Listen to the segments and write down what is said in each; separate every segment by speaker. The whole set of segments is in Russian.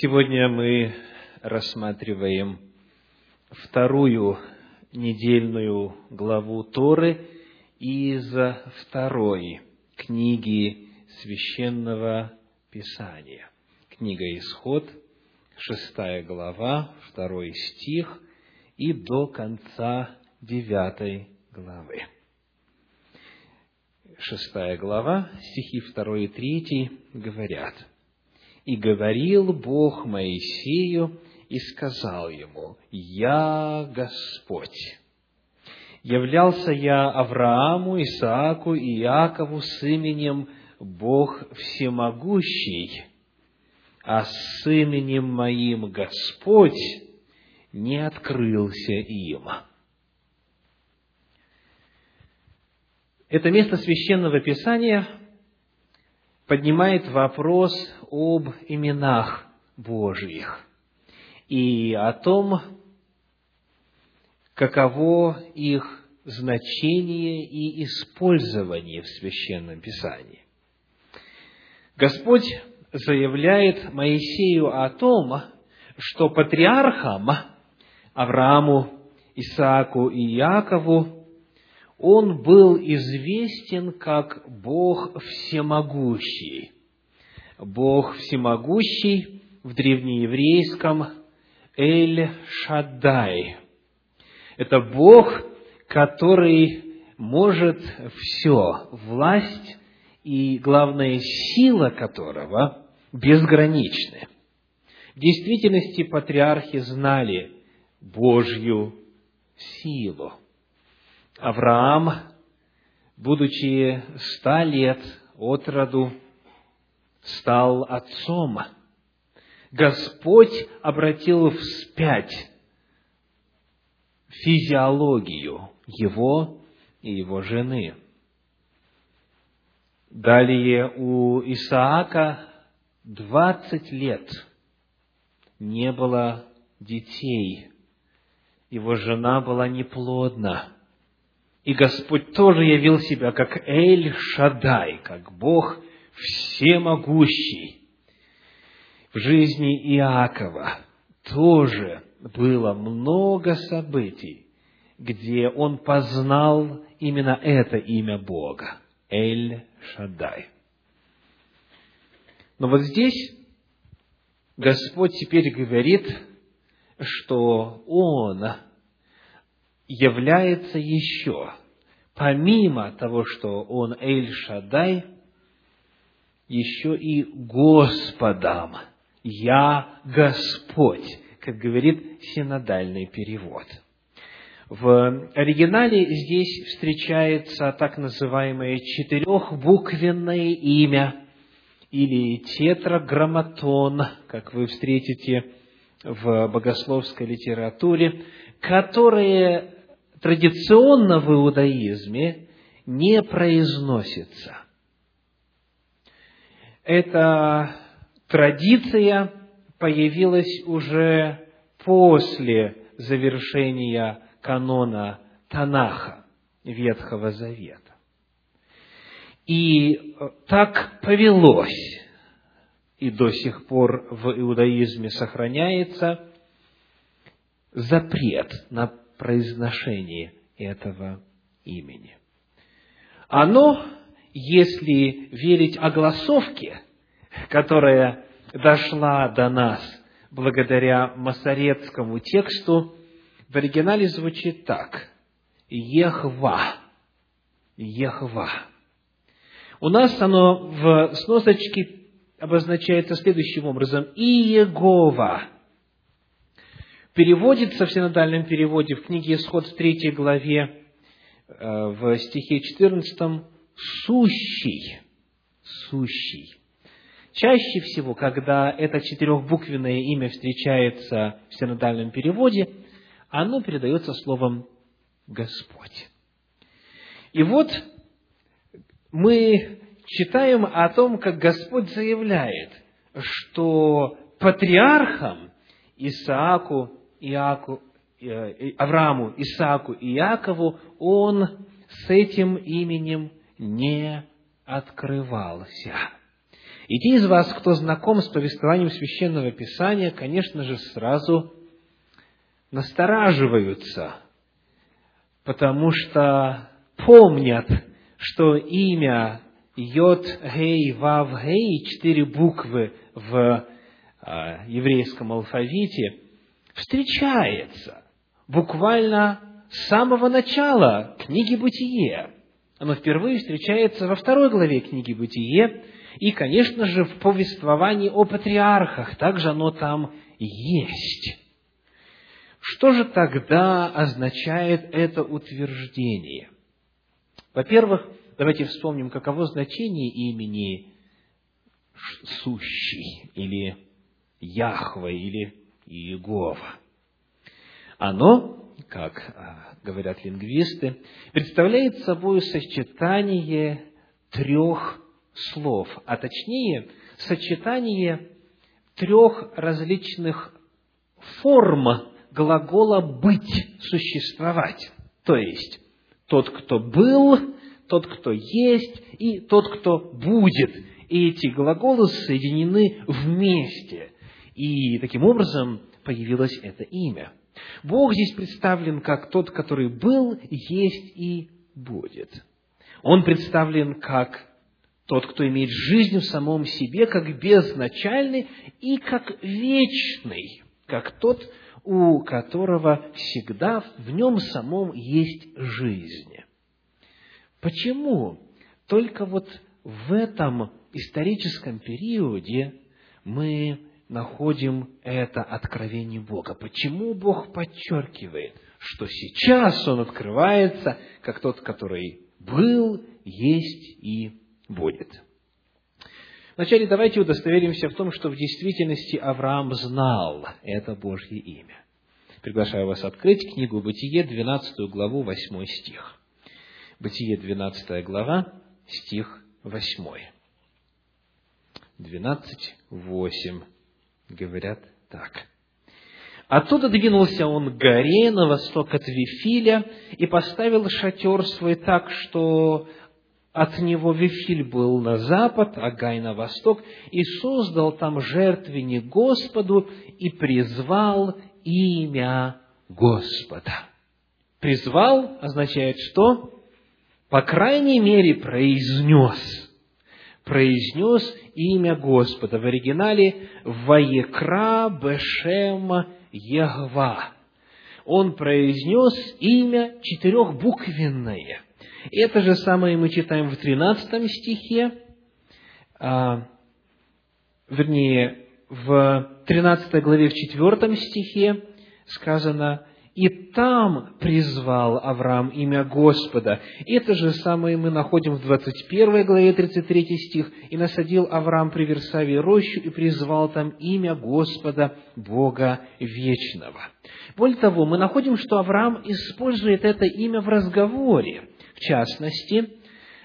Speaker 1: Сегодня мы рассматриваем вторую недельную главу Торы из второй книги Священного Писания. Книга Исход, шестая глава, второй стих и до конца девятой главы. Шестая глава, стихи второй и третий говорят – и говорил Бог Моисею и сказал ему, «Я Господь». Являлся я Аврааму, Исааку и Иакову с именем Бог Всемогущий, а с именем моим Господь не открылся им. Это место священного писания поднимает вопрос об именах Божьих и о том, каково их значение и использование в Священном Писании. Господь заявляет Моисею о том, что патриархам Аврааму, Исааку и Иакову он был известен как Бог Всемогущий. Бог Всемогущий в древнееврейском Эль Шаддай. Это Бог, который может все, власть и, главная сила которого безграничны. В действительности патриархи знали Божью силу. Авраам, будучи ста лет от роду, стал отцом. Господь обратил вспять физиологию его и его жены. Далее у Исаака двадцать лет не было детей. Его жена была неплодна. И Господь тоже явил себя как Эль Шадай, как Бог всемогущий. В жизни Иакова тоже было много событий, где он познал именно это имя Бога, Эль Шадай. Но вот здесь Господь теперь говорит, что Он является еще, помимо того, что Он Эль-Шадай, еще и Господом. Я Господь, как говорит синодальный перевод. В оригинале здесь встречается так называемое четырехбуквенное имя или тетраграмматон, как вы встретите в богословской литературе, которое традиционно в иудаизме не произносится. Эта традиция появилась уже после завершения канона Танаха Ветхого Завета. И так повелось, и до сих пор в иудаизме сохраняется запрет на произношение этого имени. Оно, если верить огласовке, которая дошла до нас благодаря масоретскому тексту, в оригинале звучит так. Ехва. Ехва. У нас оно в сносочке обозначается следующим образом. Иегова переводится в синодальном переводе в книге Исход в третьей главе, э, в стихе 14, «сущий», «сущий». Чаще всего, когда это четырехбуквенное имя встречается в синодальном переводе, оно передается словом «Господь». И вот мы читаем о том, как Господь заявляет, что патриархам Исааку Иаку, э, Аврааму, Исааку и Иакову, он с этим именем не открывался. И те из вас, кто знаком с повествованием Священного Писания, конечно же, сразу настораживаются, потому что помнят, что имя Йод, Гей, Вав, Гей, четыре буквы в э, еврейском алфавите, встречается буквально с самого начала книги «Бытие». Оно впервые встречается во второй главе книги «Бытие», и, конечно же, в повествовании о патриархах также оно там есть. Что же тогда означает это утверждение? Во-первых, давайте вспомним, каково значение имени сущий или Яхва или Иегова. Оно, как а, говорят лингвисты, представляет собой сочетание трех слов, а точнее сочетание трех различных форм глагола «быть», «существовать». То есть, тот, кто был, тот, кто есть, и тот, кто будет. И эти глаголы соединены вместе. И таким образом появилось это имя. Бог здесь представлен как тот, который был, есть и будет. Он представлен как тот, кто имеет жизнь в самом себе, как безначальный и как вечный, как тот, у которого всегда в нем самом есть жизнь. Почему только вот в этом историческом периоде мы находим это откровение Бога? Почему Бог подчеркивает, что сейчас Он открывается как тот, который был, есть и будет? Вначале давайте удостоверимся в том, что в действительности Авраам знал это Божье имя. Приглашаю вас открыть книгу Бытие, 12 главу, 8 стих. Бытие, 12 глава, стих 8. 12, 8 говорят так. Оттуда двинулся он к горе на восток от Вифиля и поставил шатер свой так, что от него Вифиль был на запад, а Гай на восток, и создал там жертвенник Господу и призвал имя Господа. Призвал означает что? По крайней мере, произнес. Произнес имя Господа. В оригинале «Ваекра Бешем Ягва». Он произнес имя четырехбуквенное – это же самое мы читаем в 13 стихе, а, вернее, в 13 главе, в 4 стихе сказано, «И там призвал Авраам имя Господа». Это же самое мы находим в 21 главе, 33 стих. «И насадил Авраам при Версаве рощу и призвал там имя Господа, Бога Вечного». Более того, мы находим, что Авраам использует это имя в разговоре. В частности,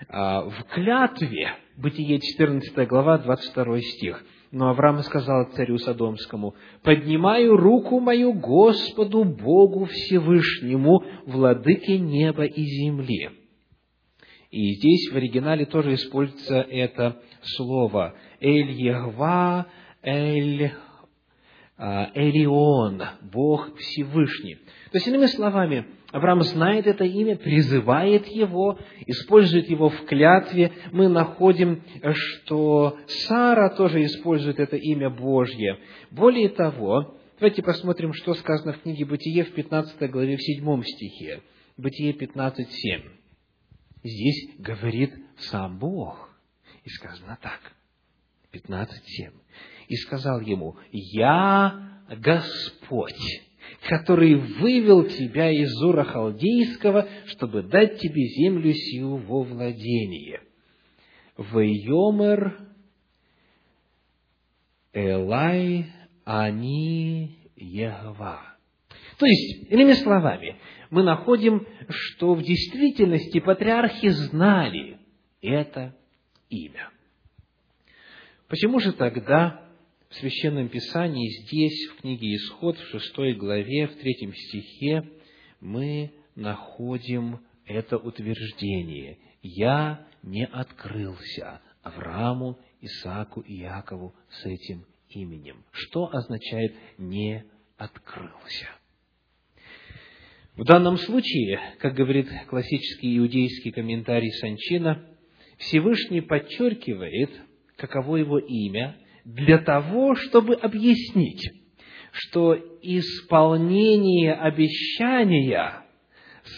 Speaker 1: а, в клятве, Бытие 14 глава, 22 стих. Но Авраам сказал царю Содомскому, «Поднимаю руку мою Господу Богу Всевышнему, владыке неба и земли». И здесь в оригинале тоже используется это слово «Эль Егва, Эль а, Элион, Бог Всевышний». То есть, иными словами, Авраам знает это имя, призывает его, использует его в клятве. Мы находим, что Сара тоже использует это имя Божье. Более того, давайте посмотрим, что сказано в книге Бытие в 15 главе, в 7 стихе. Бытие 15, 7. Здесь говорит сам Бог. И сказано так. 15, 7. И сказал ему, «Я Господь, который вывел тебя из Ура Халдейского, чтобы дать тебе землю сию во владение. Вейомер Элай Ани Егва. То есть, иными словами, мы находим, что в действительности патриархи знали это имя. Почему же тогда в Священном Писании, здесь, в книге Исход, в шестой главе, в третьем стихе, мы находим это утверждение. «Я не открылся Аврааму, Исааку и Якову с этим именем. Что означает «не открылся»? В данном случае, как говорит классический иудейский комментарий Санчина, Всевышний подчеркивает, каково его имя, для того, чтобы объяснить, что исполнение обещания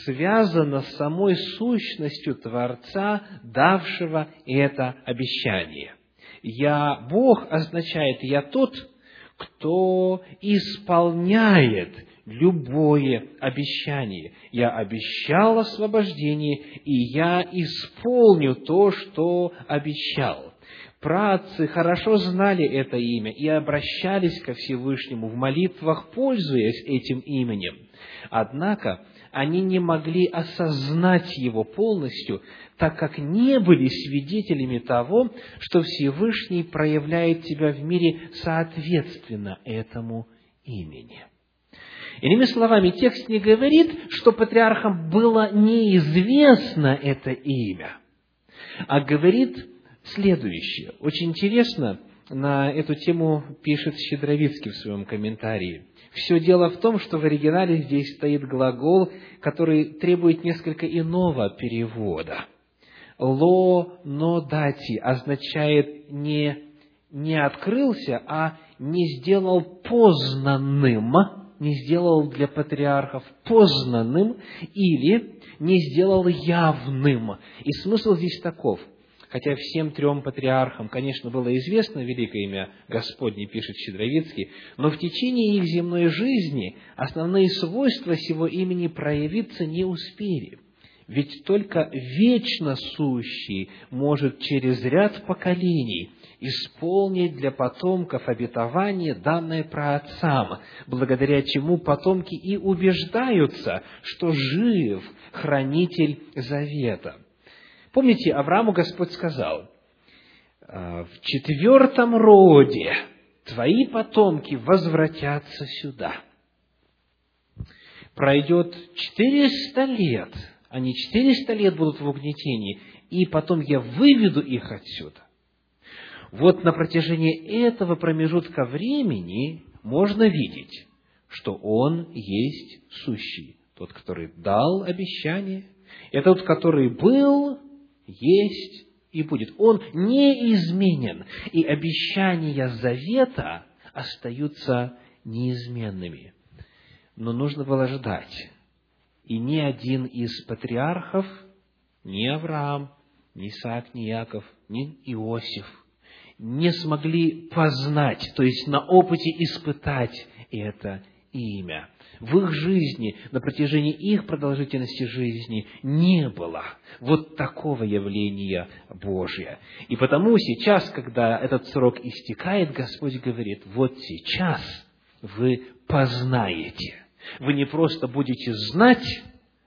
Speaker 1: связано с самой сущностью Творца, давшего это обещание. «Я Бог» означает «я тот», кто исполняет любое обещание. Я обещал освобождение, и я исполню то, что обещал. Праотцы хорошо знали это имя и обращались ко Всевышнему в молитвах, пользуясь этим именем. Однако они не могли осознать его полностью, так как не были свидетелями того, что Всевышний проявляет себя в мире соответственно этому имени. Иными словами, текст не говорит, что патриархам было неизвестно это имя, а говорит следующее. Очень интересно, на эту тему пишет Щедровицкий в своем комментарии. Все дело в том, что в оригинале здесь стоит глагол, который требует несколько иного перевода. «Ло но дати» означает не «не открылся», а «не сделал познанным», не сделал для патриархов познанным или не сделал явным. И смысл здесь таков – Хотя всем трем патриархам, конечно, было известно великое имя Господне, пишет Щедровицкий, но в течение их земной жизни основные свойства сего имени проявиться не успели. Ведь только вечно сущий может через ряд поколений исполнить для потомков обетование, данное праотцам, благодаря чему потомки и убеждаются, что жив хранитель завета – Помните, Аврааму Господь сказал, «А, в четвертом роде твои потомки возвратятся сюда. Пройдет четыреста лет, они четыреста лет будут в угнетении, и потом я выведу их отсюда. Вот на протяжении этого промежутка времени можно видеть, что Он есть сущий, тот, который дал обещание, и тот, который был, есть и будет. Он неизменен, и обещания завета остаются неизменными. Но нужно было ждать. И ни один из патриархов, ни Авраам, ни Исаак, ни Яков, ни Иосиф не смогли познать, то есть на опыте испытать это имя в их жизни, на протяжении их продолжительности жизни не было вот такого явления Божия. И потому сейчас, когда этот срок истекает, Господь говорит, вот сейчас вы познаете. Вы не просто будете знать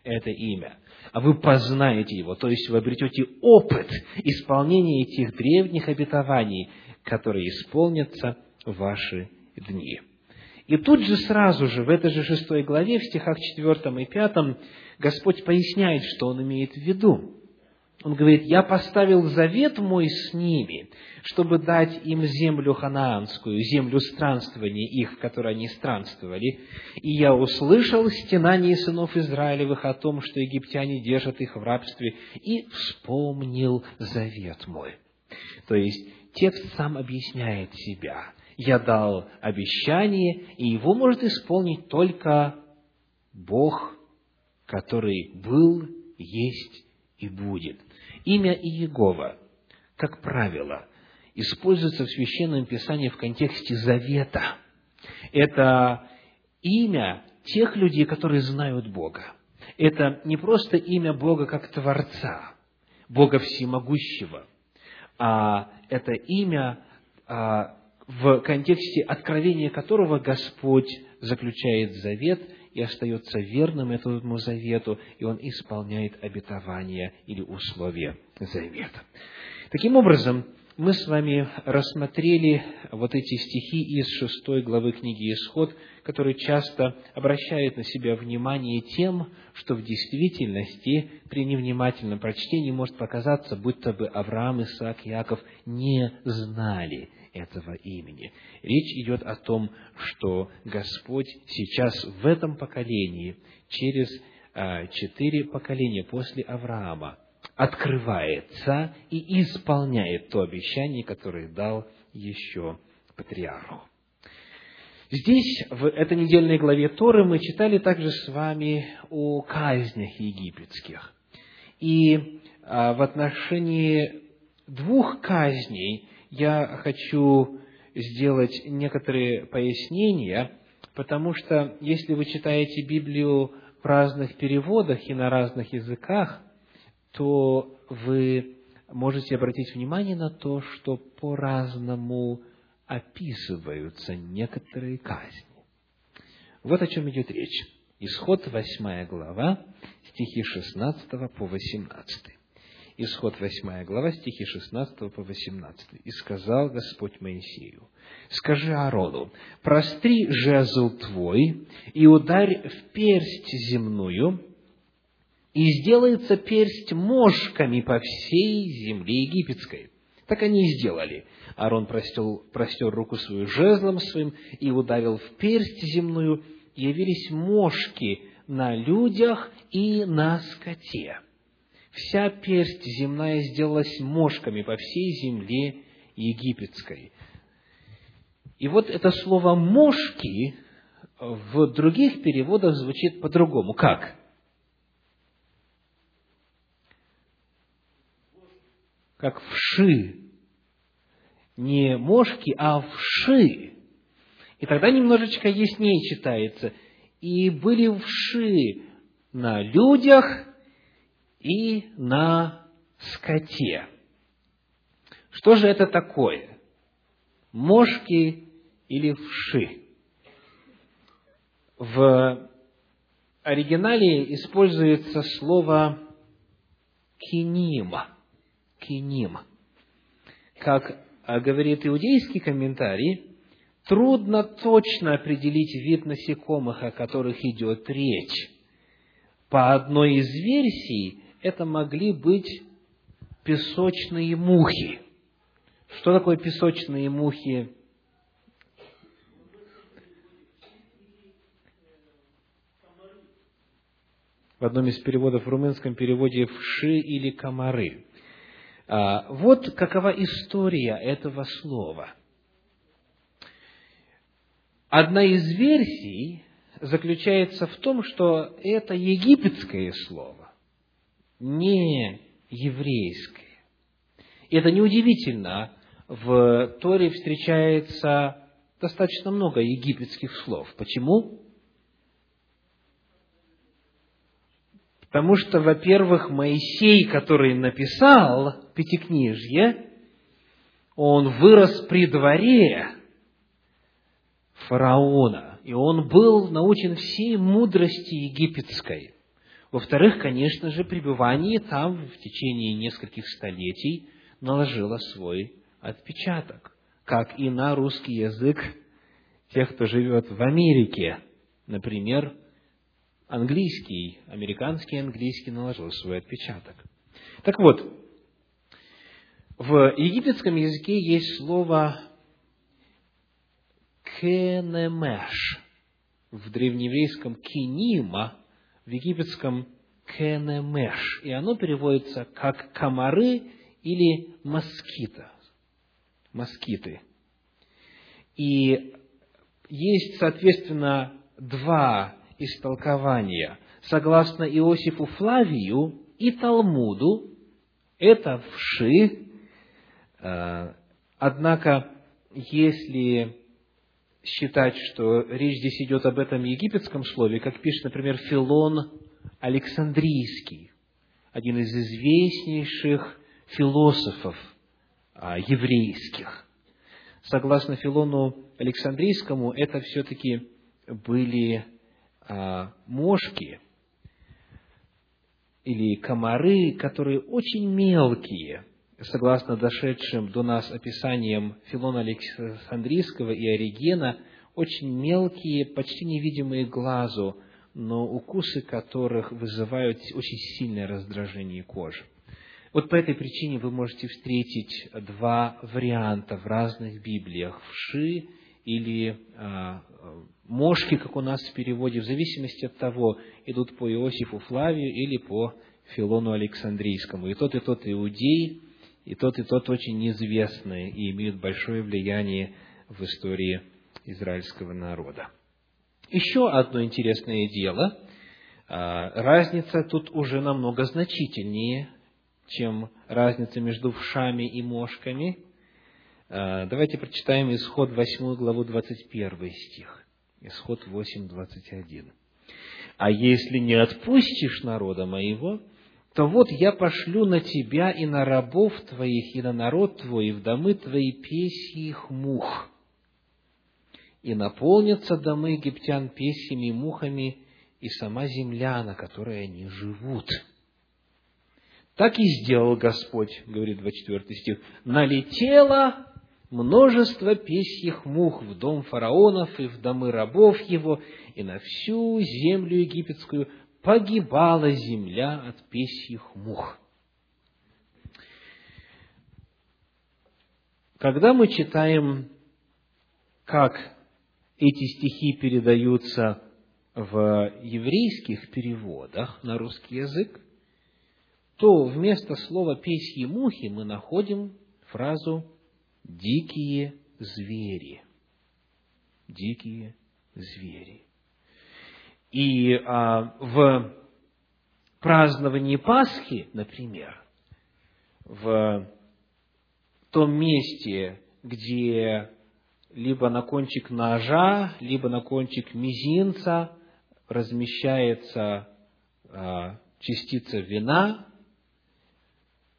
Speaker 1: это имя, а вы познаете его, то есть вы обретете опыт исполнения этих древних обетований, которые исполнятся в ваши дни. И тут же сразу же, в этой же шестой главе, в стихах четвертом и пятом, Господь поясняет, что Он имеет в виду. Он говорит, «Я поставил завет мой с ними, чтобы дать им землю ханаанскую, землю странствования их, в которой они странствовали. И я услышал стенание сынов Израилевых о том, что египтяне держат их в рабстве, и вспомнил завет мой». То есть, текст сам объясняет себя я дал обещание, и его может исполнить только Бог, который был, есть и будет. Имя Иегова, как правило, используется в Священном Писании в контексте завета. Это имя тех людей, которые знают Бога. Это не просто имя Бога как Творца, Бога Всемогущего, а это имя а, в контексте откровения которого Господь заключает завет и остается верным этому завету, и Он исполняет обетования или условия завета. Таким образом, мы с вами рассмотрели вот эти стихи из шестой главы книги «Исход», которые часто обращают на себя внимание тем, что в действительности при невнимательном прочтении может показаться, будто бы Авраам, Исаак, Яков не знали этого имени. Речь идет о том, что Господь сейчас в этом поколении, через а, четыре поколения после Авраама, открывается и исполняет то обещание, которое дал еще патриарху. Здесь, в этой недельной главе Торы, мы читали также с вами о казнях египетских. И а, в отношении двух казней я хочу сделать некоторые пояснения, потому что если вы читаете Библию в разных переводах и на разных языках, то вы можете обратить внимание на то, что по-разному описываются некоторые казни. Вот о чем идет речь. Исход 8 глава, стихи 16 по 18. Исход 8 глава, стихи 16 по 18. «И сказал Господь Моисею, скажи Аарону, простри жезл твой и ударь в персть земную, и сделается персть мошками по всей земле египетской. Так они и сделали. Аарон простер, простер руку свою жезлом своим и ударил в персть земную, и явились мошки на людях и на скоте. Вся персть земная сделалась мошками по всей земле египетской. И вот это слово «мошки» в других переводах звучит по-другому. Как? как вши. Не мошки, а вши. И тогда немножечко яснее читается. И были вши на людях и на скоте. Что же это такое? Мошки или вши? В оригинале используется слово кинима киним. Как а, говорит иудейский комментарий, трудно точно определить вид насекомых, о которых идет речь. По одной из версий, это могли быть песочные мухи. Что такое песочные мухи? В одном из переводов, в румынском переводе «вши» или «комары». А, вот какова история этого слова. Одна из версий заключается в том, что это египетское слово, не еврейское. И это неудивительно, в Торе встречается достаточно много египетских слов. Почему? Потому что, во-первых, Моисей, который написал Пятикнижье, он вырос при дворе фараона, и он был научен всей мудрости египетской. Во-вторых, конечно же, пребывание там в течение нескольких столетий наложило свой отпечаток, как и на русский язык тех, кто живет в Америке. Например, английский, американский английский наложил свой отпечаток. Так вот, в египетском языке есть слово кенемеш, в древнееврейском кинима, в египетском кенемеш, и оно переводится как комары или москита, москиты. И есть, соответственно, два истолкования. Согласно Иосифу Флавию и Талмуду, это вши, э, однако, если считать, что речь здесь идет об этом египетском слове, как пишет, например, Филон Александрийский, один из известнейших философов а, еврейских. Согласно Филону Александрийскому, это все-таки были а, мошки или комары, которые очень мелкие, согласно дошедшим до нас описаниям Филона Александрийского и Оригена, очень мелкие, почти невидимые глазу, но укусы которых вызывают очень сильное раздражение кожи. Вот по этой причине вы можете встретить два варианта в разных Библиях – вши или а, мошки, как у нас в переводе, в зависимости от того, идут по Иосифу Флавию или по Филону Александрийскому. И тот, и тот иудей, и тот, и тот очень известные и имеют большое влияние в истории израильского народа. Еще одно интересное дело. А, разница тут уже намного значительнее, чем разница между вшами и мошками. А, давайте прочитаем исход 8 главу 21 стих. Исход 8, 21. «А если не отпустишь народа моего, то вот я пошлю на тебя и на рабов твоих, и на народ твой, и в домы твои песьих мух. И наполнятся домы египтян песьями мухами, и сама земля, на которой они живут. Так и сделал Господь, говорит 24 стих, налетело множество песьих мух в дом фараонов и в домы рабов его, и на всю землю египетскую погибала земля от песьих мух. Когда мы читаем, как эти стихи передаются в еврейских переводах на русский язык, то вместо слова «песьи мухи» мы находим фразу «дикие звери». Дикие звери. И а, в праздновании Пасхи, например, в том месте, где либо на кончик ножа, либо на кончик мизинца размещается а, частица вина,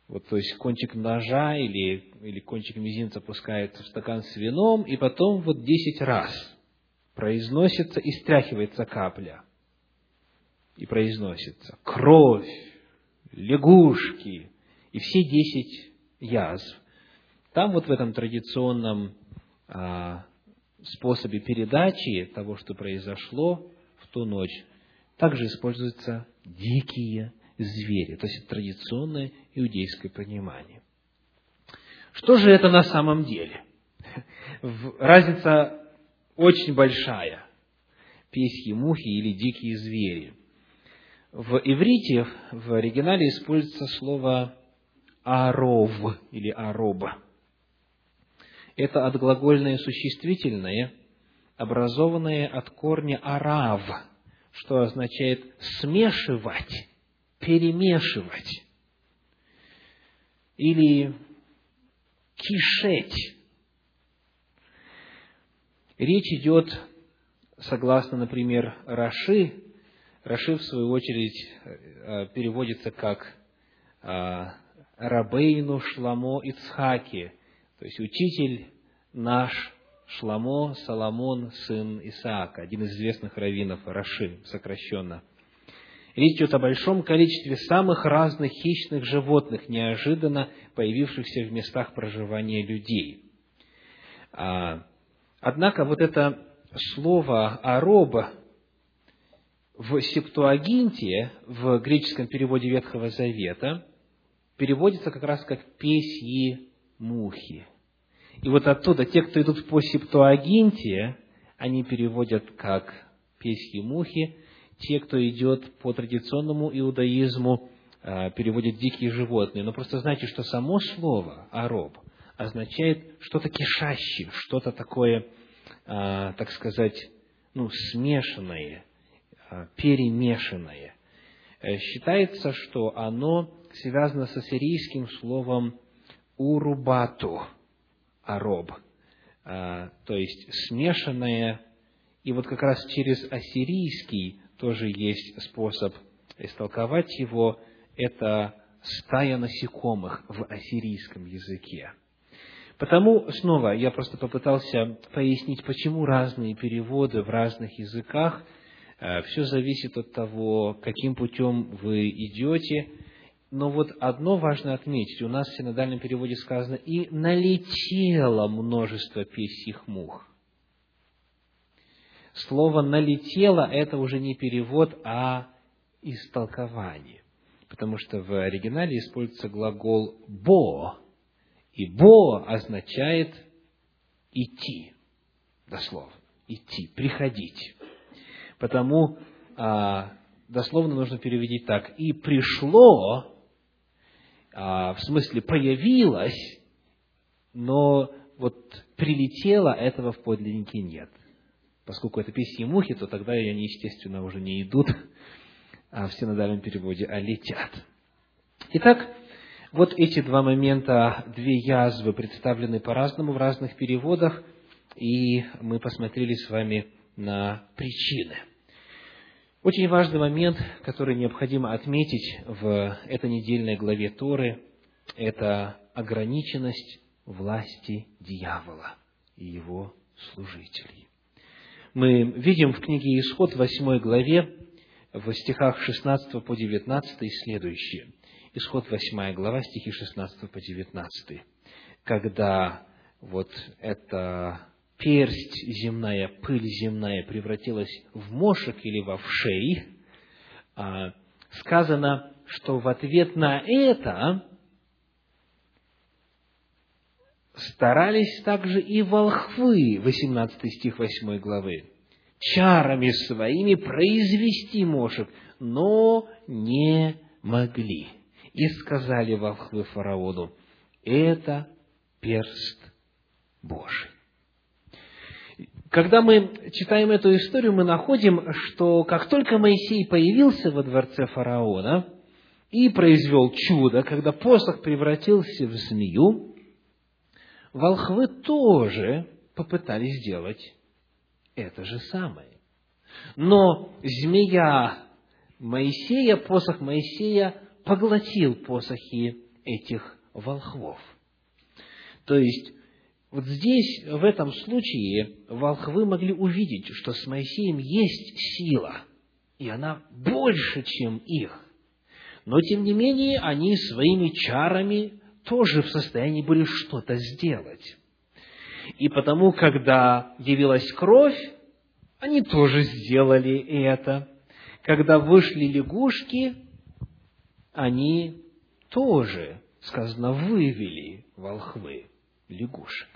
Speaker 1: вот, то есть кончик ножа или, или кончик мизинца опускается в стакан с вином, и потом вот десять раз произносится и стряхивается капля. И произносится кровь, лягушки и все десять язв. Там вот в этом традиционном а, способе передачи того, что произошло в ту ночь, также используются дикие звери, то есть традиционное иудейское понимание. Что же это на самом деле? Разница очень большая. Песьи, мухи или дикие звери. В иврите, в оригинале используется слово «аров» или «ароба». Это отглагольное существительное, образованное от корня «арав», что означает «смешивать», «перемешивать» или «кишеть», Речь идет, согласно, например, Раши, Раши, в свою очередь, э, переводится как э, Рабейну Шламо Ицхаки, то есть учитель наш Шламо Соломон, сын Исаака, один из известных раввинов Раши, сокращенно. Речь идет о большом количестве самых разных хищных животных, неожиданно появившихся в местах проживания людей. А, Однако вот это слово «ароба» в Септуагинте, в греческом переводе Ветхого Завета, переводится как раз как «песьи мухи». И вот оттуда те, кто идут по Септуагинте, они переводят как «песьи мухи», те, кто идет по традиционному иудаизму, а, переводят «дикие животные». Но просто знайте, что само слово «ароб» означает что-то кишащее, что-то такое, а, так сказать, ну, смешанное, а, перемешанное. Э, считается, что оно связано с ассирийским словом урубату, ароб, а, то есть смешанное, и вот как раз через ассирийский тоже есть способ истолковать его, это стая насекомых в ассирийском языке. Потому, снова, я просто попытался пояснить, почему разные переводы в разных языках. Э, Все зависит от того, каким путем вы идете. Но вот одно важно отметить. У нас в синодальном переводе сказано «и налетело множество песьих мух». Слово «налетело» – это уже не перевод, а истолкование. Потому что в оригинале используется глагол «бо», и «бо» означает «идти», дословно, «идти», «приходить». Потому а, дословно нужно перевести так. «И пришло», а, в смысле появилось, но вот прилетело, этого в подлиннике нет. Поскольку это песни мухи, то тогда они, естественно, уже не идут а в синодальном переводе, а летят. Итак, вот эти два момента, две язвы представлены по-разному в разных переводах, и мы посмотрели с вами на причины – очень важный момент, который необходимо отметить в этой недельной главе Торы, это ограниченность власти дьявола и его служителей. Мы видим в книге Исход, 8 главе, в стихах 16 по 19 следующее. Исход 8 глава, стихи 16 по 19. Когда вот это персть земная, пыль земная превратилась в мошек или во вшей, а, сказано, что в ответ на это старались также и волхвы, 18 стих 8 главы, чарами своими произвести мошек, но не могли. И сказали волхвы фараону, это перст Божий. Когда мы читаем эту историю, мы находим, что как только Моисей появился во дворце фараона и произвел чудо, когда посох превратился в змею, волхвы тоже попытались сделать это же самое. Но змея Моисея, посох Моисея поглотил посохи этих волхвов. То есть вот здесь, в этом случае, волхвы могли увидеть, что с Моисеем есть сила, и она больше, чем их. Но, тем не менее, они своими чарами тоже в состоянии были что-то сделать. И потому, когда явилась кровь, они тоже сделали это. Когда вышли лягушки, они тоже, сказано, вывели волхвы лягушек.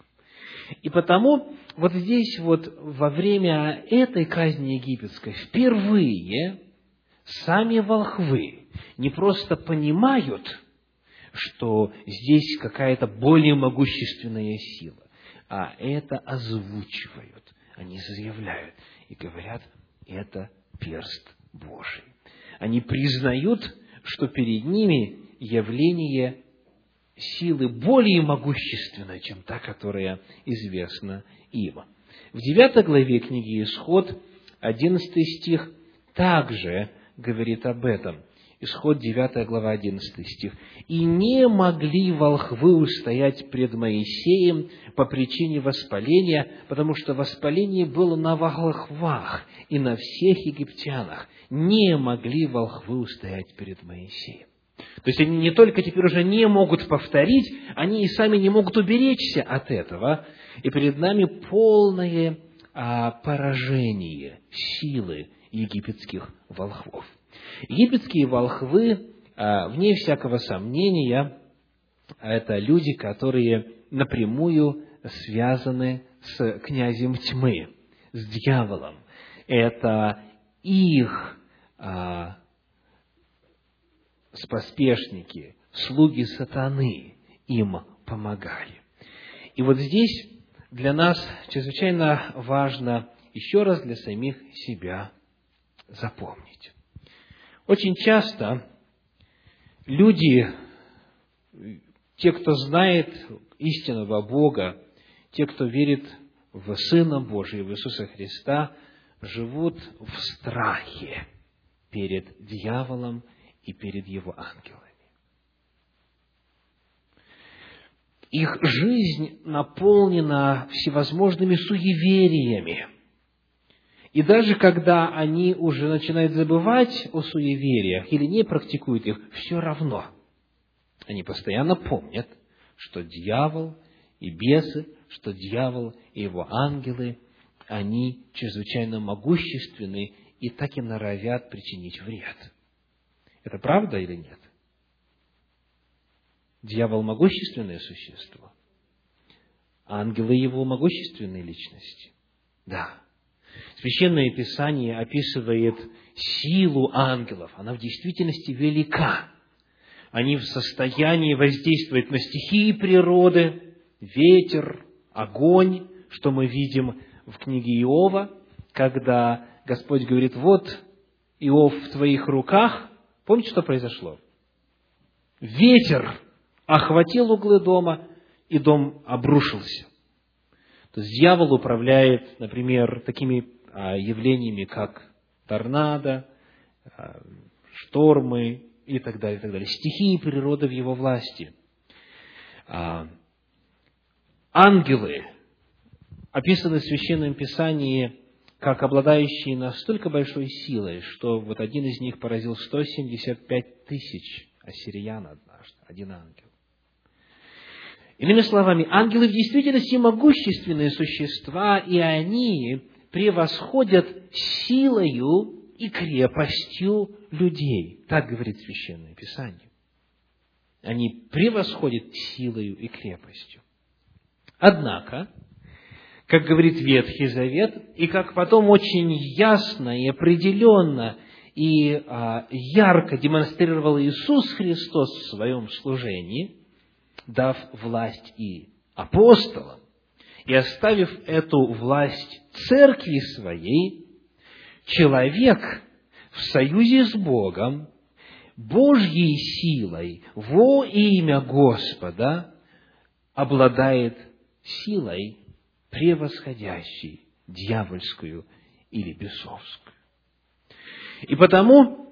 Speaker 1: И потому вот здесь вот во время этой казни египетской впервые сами волхвы не просто понимают, что здесь какая-то более могущественная сила, а это озвучивают. Они заявляют и говорят, это перст Божий. Они признают, что перед ними явление силы более могущественной, чем та, которая известна им. В девятой главе книги Исход, одиннадцатый стих, также говорит об этом. Исход 9 глава, 11 стих. «И не могли волхвы устоять пред Моисеем по причине воспаления, потому что воспаление было на волхвах и на всех египтянах. Не могли волхвы устоять перед Моисеем». То есть они не только теперь уже не могут повторить, они и сами не могут уберечься от этого. И перед нами полное а, поражение силы египетских волхвов. Египетские волхвы, а, вне всякого сомнения, это люди, которые напрямую связаны с князем тьмы, с дьяволом. Это их а, споспешники, слуги сатаны им помогали. И вот здесь для нас чрезвычайно важно еще раз для самих себя запомнить. Очень часто люди, те, кто знает истинного Бога, те, кто верит в Сына Божия, в Иисуса Христа, живут в страхе перед дьяволом и перед его ангелами. Их жизнь наполнена всевозможными суевериями. И даже когда они уже начинают забывать о суевериях или не практикуют их, все равно Они постоянно помнят, что дьявол и бесы, что дьявол и его ангелы, они чрезвычайно могущественны и так и норовят причинить вред. Это правда или нет? Дьявол – могущественное существо. Ангелы его могущественные личности. Да. Священное Писание описывает силу ангелов. Она в действительности велика. Они в состоянии воздействовать на стихии природы, ветер, огонь, что мы видим в книге Иова, когда Господь говорит, вот, Иов в твоих руках. Помните, что произошло? Ветер охватил углы дома, и дом обрушился. То есть дьявол управляет, например, такими а, явлениями, как торнадо, а, штормы и так далее, и так далее. Стихии природы в его власти. А, ангелы описаны в Священном Писании как обладающие настолько большой силой, что вот один из них поразил 175 тысяч ассириян однажды, один ангел. Иными словами, ангелы в действительности могущественные существа, и они превосходят силою и крепостью людей. Так говорит Священное Писание. Они превосходят силою и крепостью. Однако, как говорит Ветхий Завет, и как потом очень ясно и определенно и а, ярко демонстрировал Иисус Христос в своем служении – дав власть и апостолам, и оставив эту власть церкви своей, человек в союзе с Богом, Божьей силой во имя Господа обладает силой, превосходящей дьявольскую или бесовскую. И потому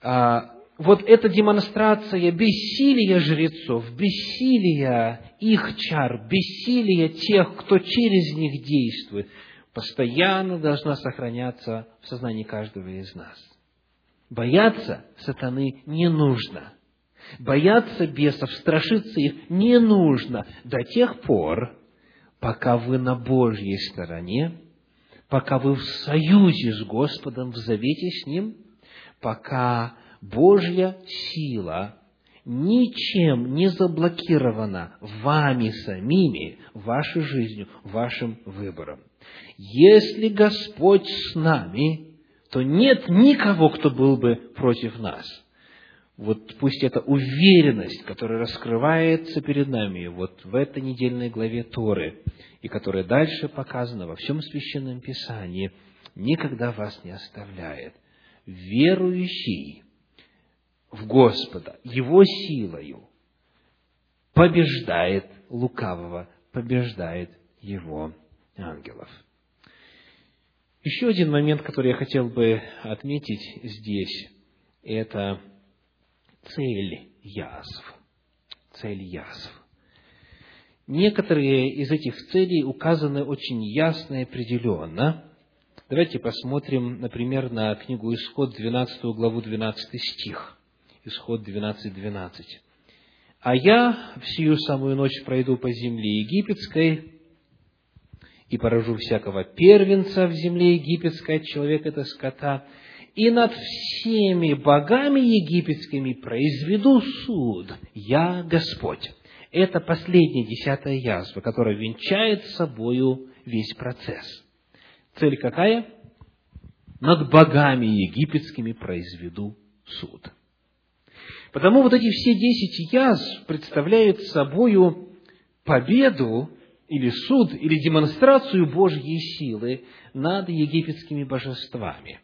Speaker 1: а, вот эта демонстрация бессилия жрецов, бессилия их чар, бессилия тех, кто через них действует, постоянно должна сохраняться в сознании каждого из нас. Бояться сатаны не нужно. Бояться бесов, страшиться их не нужно до тех пор, пока вы на Божьей стороне, пока вы в союзе с Господом, в завете с Ним, пока Божья сила ничем не заблокирована вами самими, вашей жизнью, вашим выбором. Если Господь с нами, то нет никого, кто был бы против нас. Вот пусть эта уверенность, которая раскрывается перед нами вот в этой недельной главе Торы, и которая дальше показана во всем Священном Писании, никогда вас не оставляет. Верующий в Господа, Его силою, побеждает лукавого, побеждает его ангелов. Еще один момент, который я хотел бы отметить здесь, это цель язв. Цель язв. Некоторые из этих целей указаны очень ясно и определенно. Давайте посмотрим, например, на книгу Исход, 12 главу, 12 стих. Исход 12.12. 12. «А я в сию самую ночь пройду по земле египетской и поражу всякого первенца в земле египетской от человека это скота, и над всеми богами египетскими произведу суд. Я Господь». Это последняя десятая язва, которая венчает собою весь процесс. Цель какая? Над богами египетскими произведу суд. Потому вот эти все десять язв представляют собою победу или суд, или демонстрацию Божьей силы над египетскими божествами.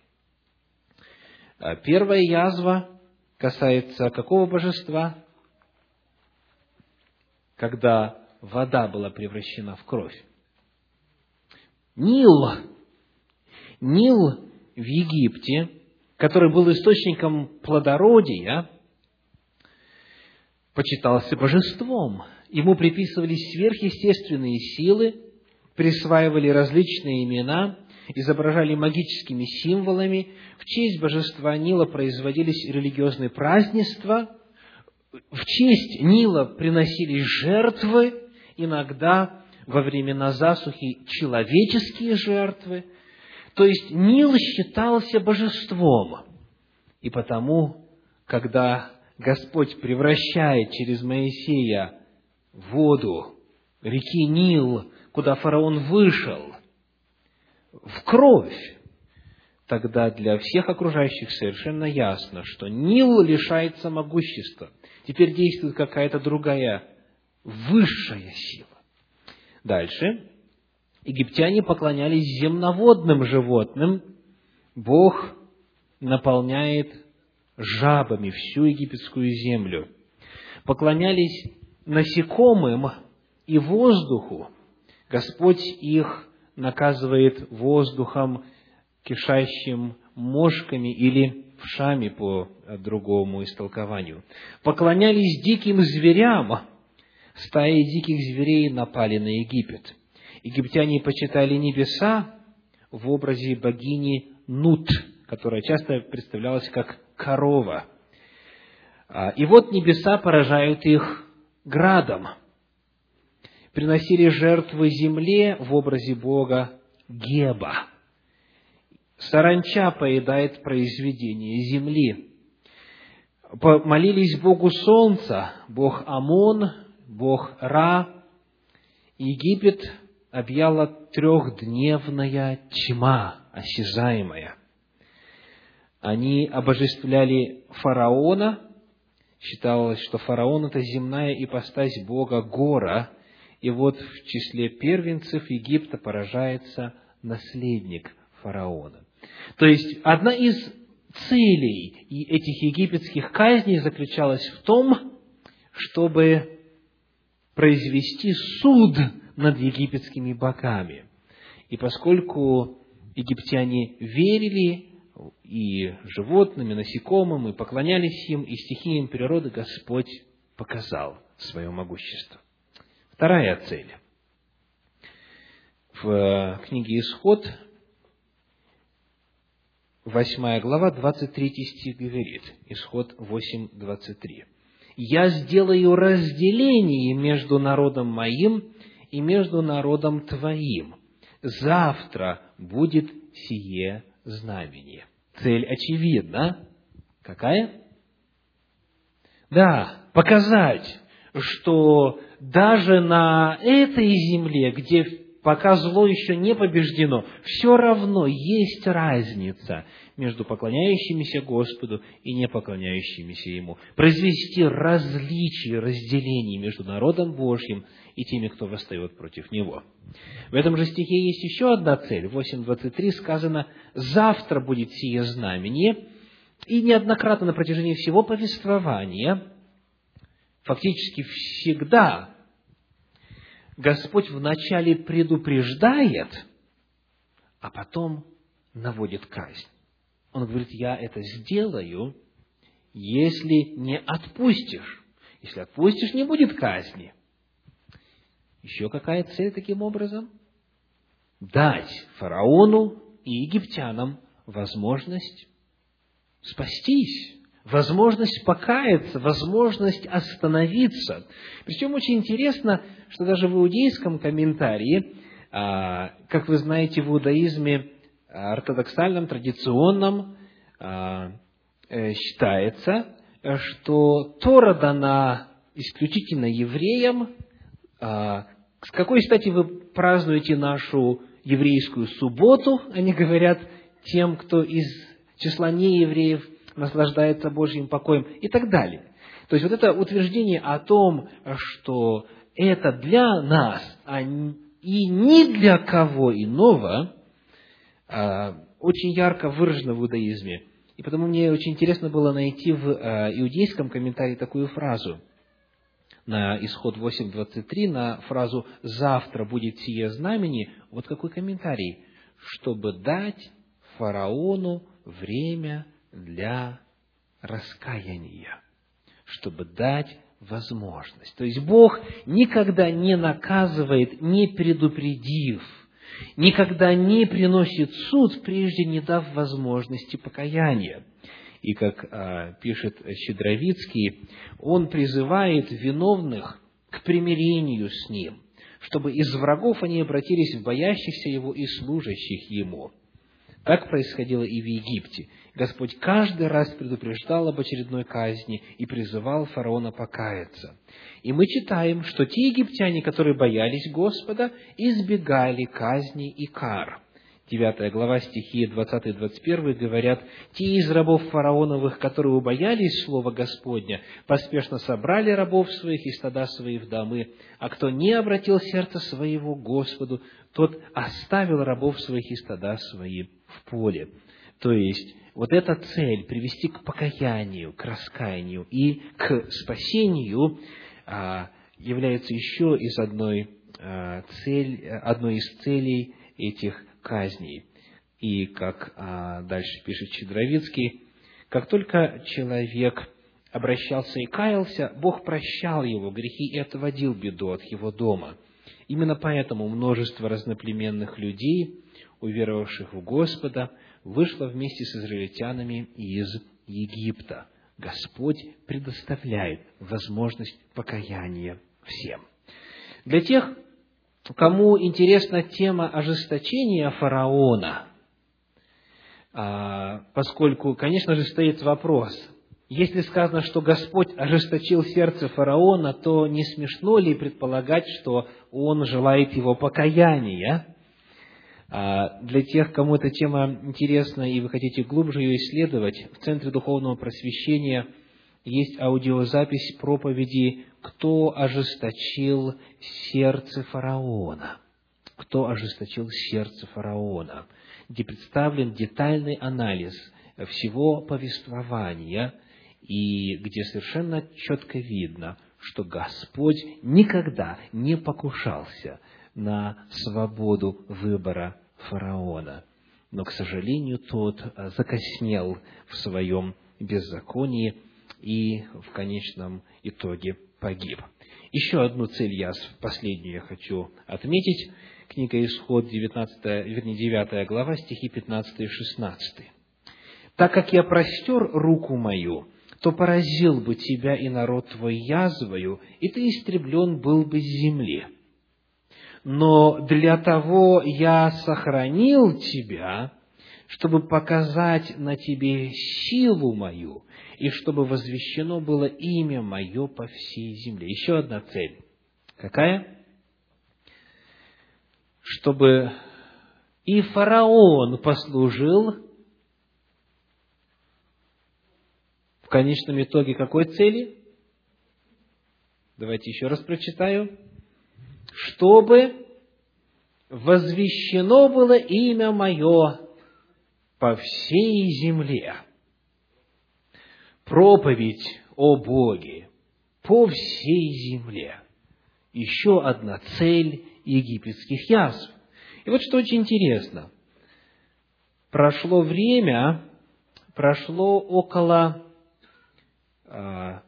Speaker 1: А первая язва касается какого божества? Когда вода была превращена в кровь. Нил. Нил в Египте, который был источником плодородия, почитался божеством. Ему приписывались сверхъестественные силы, присваивали различные имена, изображали магическими символами. В честь божества Нила производились религиозные празднества, в честь Нила приносились жертвы, иногда во времена засухи человеческие жертвы. То есть Нил считался божеством. И потому, когда Господь превращает через Моисея воду реки Нил, куда фараон вышел, в кровь, тогда для всех окружающих совершенно ясно, что Нил лишается могущества. Теперь действует какая-то другая, высшая сила. Дальше. Египтяне поклонялись земноводным животным. Бог наполняет жабами всю египетскую землю. Поклонялись насекомым и воздуху. Господь их наказывает воздухом, кишащим мошками или вшами по другому истолкованию. Поклонялись диким зверям. Стаи диких зверей напали на Египет. Египтяне почитали небеса в образе богини Нут, которая часто представлялась как корова. А, и вот небеса поражают их градом. Приносили жертвы земле в образе Бога Геба. Саранча поедает произведение земли. Молились Богу Солнца, Бог Амон, Бог Ра. Египет объяла трехдневная тьма осязаемая. Они обожествляли фараона. Считалось, что фараон – это земная ипостась Бога Гора. И вот в числе первенцев Египта поражается наследник фараона. То есть, одна из целей этих египетских казней заключалась в том, чтобы произвести суд над египетскими богами. И поскольку египтяне верили и животным, и насекомым, и поклонялись им, и стихиям природы Господь показал свое могущество. Вторая цель. В книге «Исход» 8 глава, 23 стих говорит, Исход 8, 23. «Я сделаю разделение между народом моим и между народом твоим. Завтра будет сие знамение». Цель очевидна. Какая? Да, показать, что даже на этой земле, где пока зло еще не побеждено, все равно есть разница между поклоняющимися Господу и не поклоняющимися Ему. Произвести различие, разделение между народом Божьим и теми, кто восстает против Него. В этом же стихе есть еще одна цель. В 8.23 сказано «Завтра будет сие знамение». И неоднократно на протяжении всего повествования, фактически всегда, Господь вначале предупреждает, а потом наводит казнь. Он говорит, я это сделаю, если не отпустишь. Если отпустишь, не будет казни. Еще какая цель таким образом? Дать фараону и египтянам возможность спастись, возможность покаяться, возможность остановиться. Причем очень интересно, что даже в иудейском комментарии, а, как вы знаете, в иудаизме ортодоксальном, традиционном а, э, считается, что Тора дана исключительно евреям. А, с какой стати вы празднуете нашу еврейскую субботу, они говорят, тем, кто из числа неевреев наслаждается Божьим покоем и так далее. То есть вот это утверждение о том, что это для нас, а и ни для кого иного, а, очень ярко выражено в иудаизме. И потому мне очень интересно было найти в а, иудейском комментарии такую фразу на исход 8.23, на фразу «завтра будет сие знамени». Вот какой комментарий. «Чтобы дать фараону время для раскаяния». Чтобы дать возможность. То есть Бог никогда не наказывает, не предупредив – никогда не приносит суд, прежде не дав возможности покаяния. И как а, пишет Щедровицкий, он призывает виновных к примирению с ним, чтобы из врагов они обратились в боящихся его и служащих ему. Так происходило и в Египте. Господь каждый раз предупреждал об очередной казни и призывал фараона покаяться. И мы читаем, что те египтяне, которые боялись Господа, избегали казни и кар. 9 глава стихи 20 и 21 говорят, «Те из рабов фараоновых, которые убоялись слова Господня, поспешно собрали рабов своих и стада свои в домы, а кто не обратил сердце своего Господу, тот оставил рабов своих и стада свои в поле». То есть, вот эта цель – привести к покаянию, к раскаянию и к спасению а, является еще из одной, а, цель, одной из целей этих казней. И, как а, дальше пишет Чедровицкий, как только человек обращался и каялся, Бог прощал его грехи и отводил беду от его дома. Именно поэтому множество разноплеменных людей, уверовавших в Господа, вышло вместе с израильтянами из Египта. Господь предоставляет возможность покаяния всем. Для тех, кому интересна тема ожесточения фараона, а, поскольку, конечно же, стоит вопрос, если сказано, что Господь ожесточил сердце фараона, то не смешно ли предполагать, что он желает его покаяния? А, для тех, кому эта тема интересна и вы хотите глубже ее исследовать, в Центре Духовного Просвещения есть аудиозапись проповеди «Кто ожесточил сердце фараона?» «Кто ожесточил сердце фараона?» где представлен детальный анализ всего повествования и где совершенно четко видно, что Господь никогда не покушался на свободу выбора фараона. Но, к сожалению, тот закоснел в своем беззаконии и в конечном итоге погиб. Еще одну цель я, последнюю я хочу отметить. Книга Исход, 19, вернее, 9 глава, стихи 15 и 16. «Так как я простер руку мою, то поразил бы тебя и народ твой язвою, и ты истреблен был бы с земли но для того я сохранил тебя, чтобы показать на тебе силу мою, и чтобы возвещено было имя мое по всей земле. Еще одна цель. Какая? Чтобы и фараон послужил в конечном итоге какой цели? Давайте еще раз прочитаю чтобы возвещено было имя Мое по всей земле. Проповедь о Боге по всей земле. Еще одна цель египетских язв. И вот что очень интересно. Прошло время, прошло около а,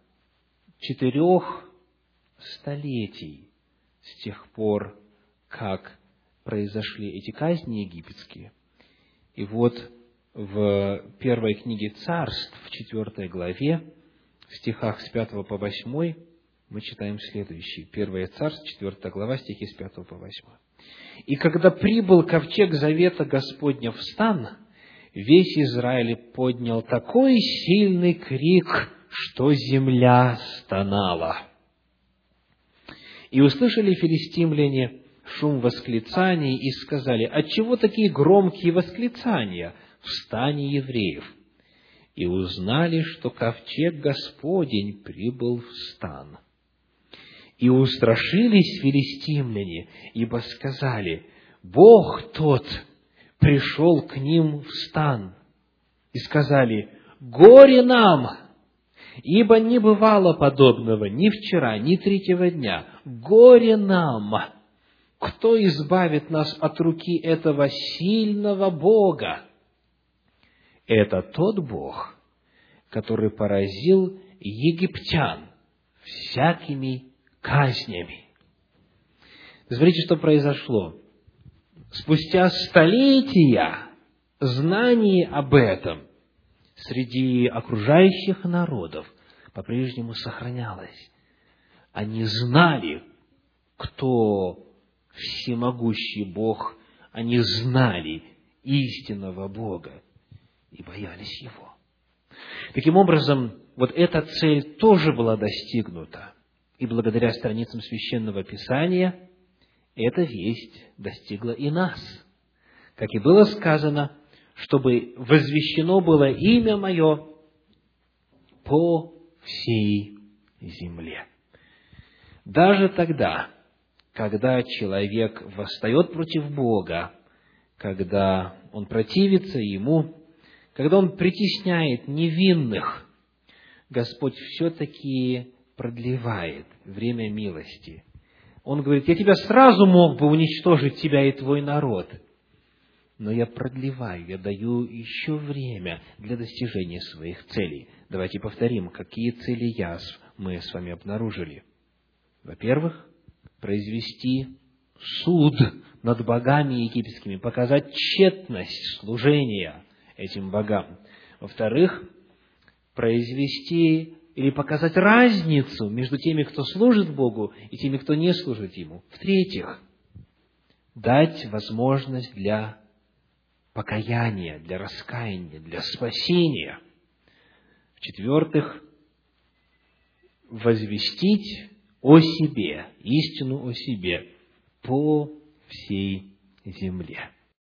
Speaker 1: четырех столетий с тех пор, как произошли эти казни египетские. И вот в первой книге царств, в четвертой главе, в стихах с пятого по восьмой, мы читаем следующее. Первое царство, четвертая глава, стихи с пятого по восьмой. «И когда прибыл ковчег завета Господня в стан, весь Израиль поднял такой сильный крик, что земля стонала. И услышали филистимляне шум восклицаний и сказали, отчего такие громкие восклицания в стане евреев? И узнали, что ковчег Господень прибыл в стан. И устрашились филистимляне, ибо сказали, Бог тот пришел к ним в стан. И сказали, горе нам, Ибо не бывало подобного ни вчера, ни третьего дня. Горе нам! Кто избавит нас от руки этого сильного Бога? Это тот Бог, который поразил египтян всякими казнями. Смотрите, что произошло. Спустя столетия знание об этом среди окружающих народов по-прежнему сохранялась. Они знали, кто всемогущий Бог, они знали истинного Бога и боялись Его. Таким образом, вот эта цель тоже была достигнута. И благодаря страницам Священного Писания эта весть достигла и нас. Как и было сказано, чтобы возвещено было имя Мое по всей земле. Даже тогда, когда человек восстает против Бога, когда он противится Ему, когда он притесняет невинных, Господь все-таки продлевает время милости. Он говорит, я тебя сразу мог бы уничтожить, тебя и твой народ, но я продлеваю, я даю еще время для достижения своих целей. Давайте повторим, какие цели я, мы с вами обнаружили. Во-первых, произвести суд над богами египетскими, показать тщетность служения этим богам. Во-вторых, произвести или показать разницу между теми, кто служит Богу, и теми, кто не служит Ему. В-третьих, дать возможность для покаяния, для раскаяния, для спасения. В-четвертых, возвестить о себе, истину о себе по всей земле.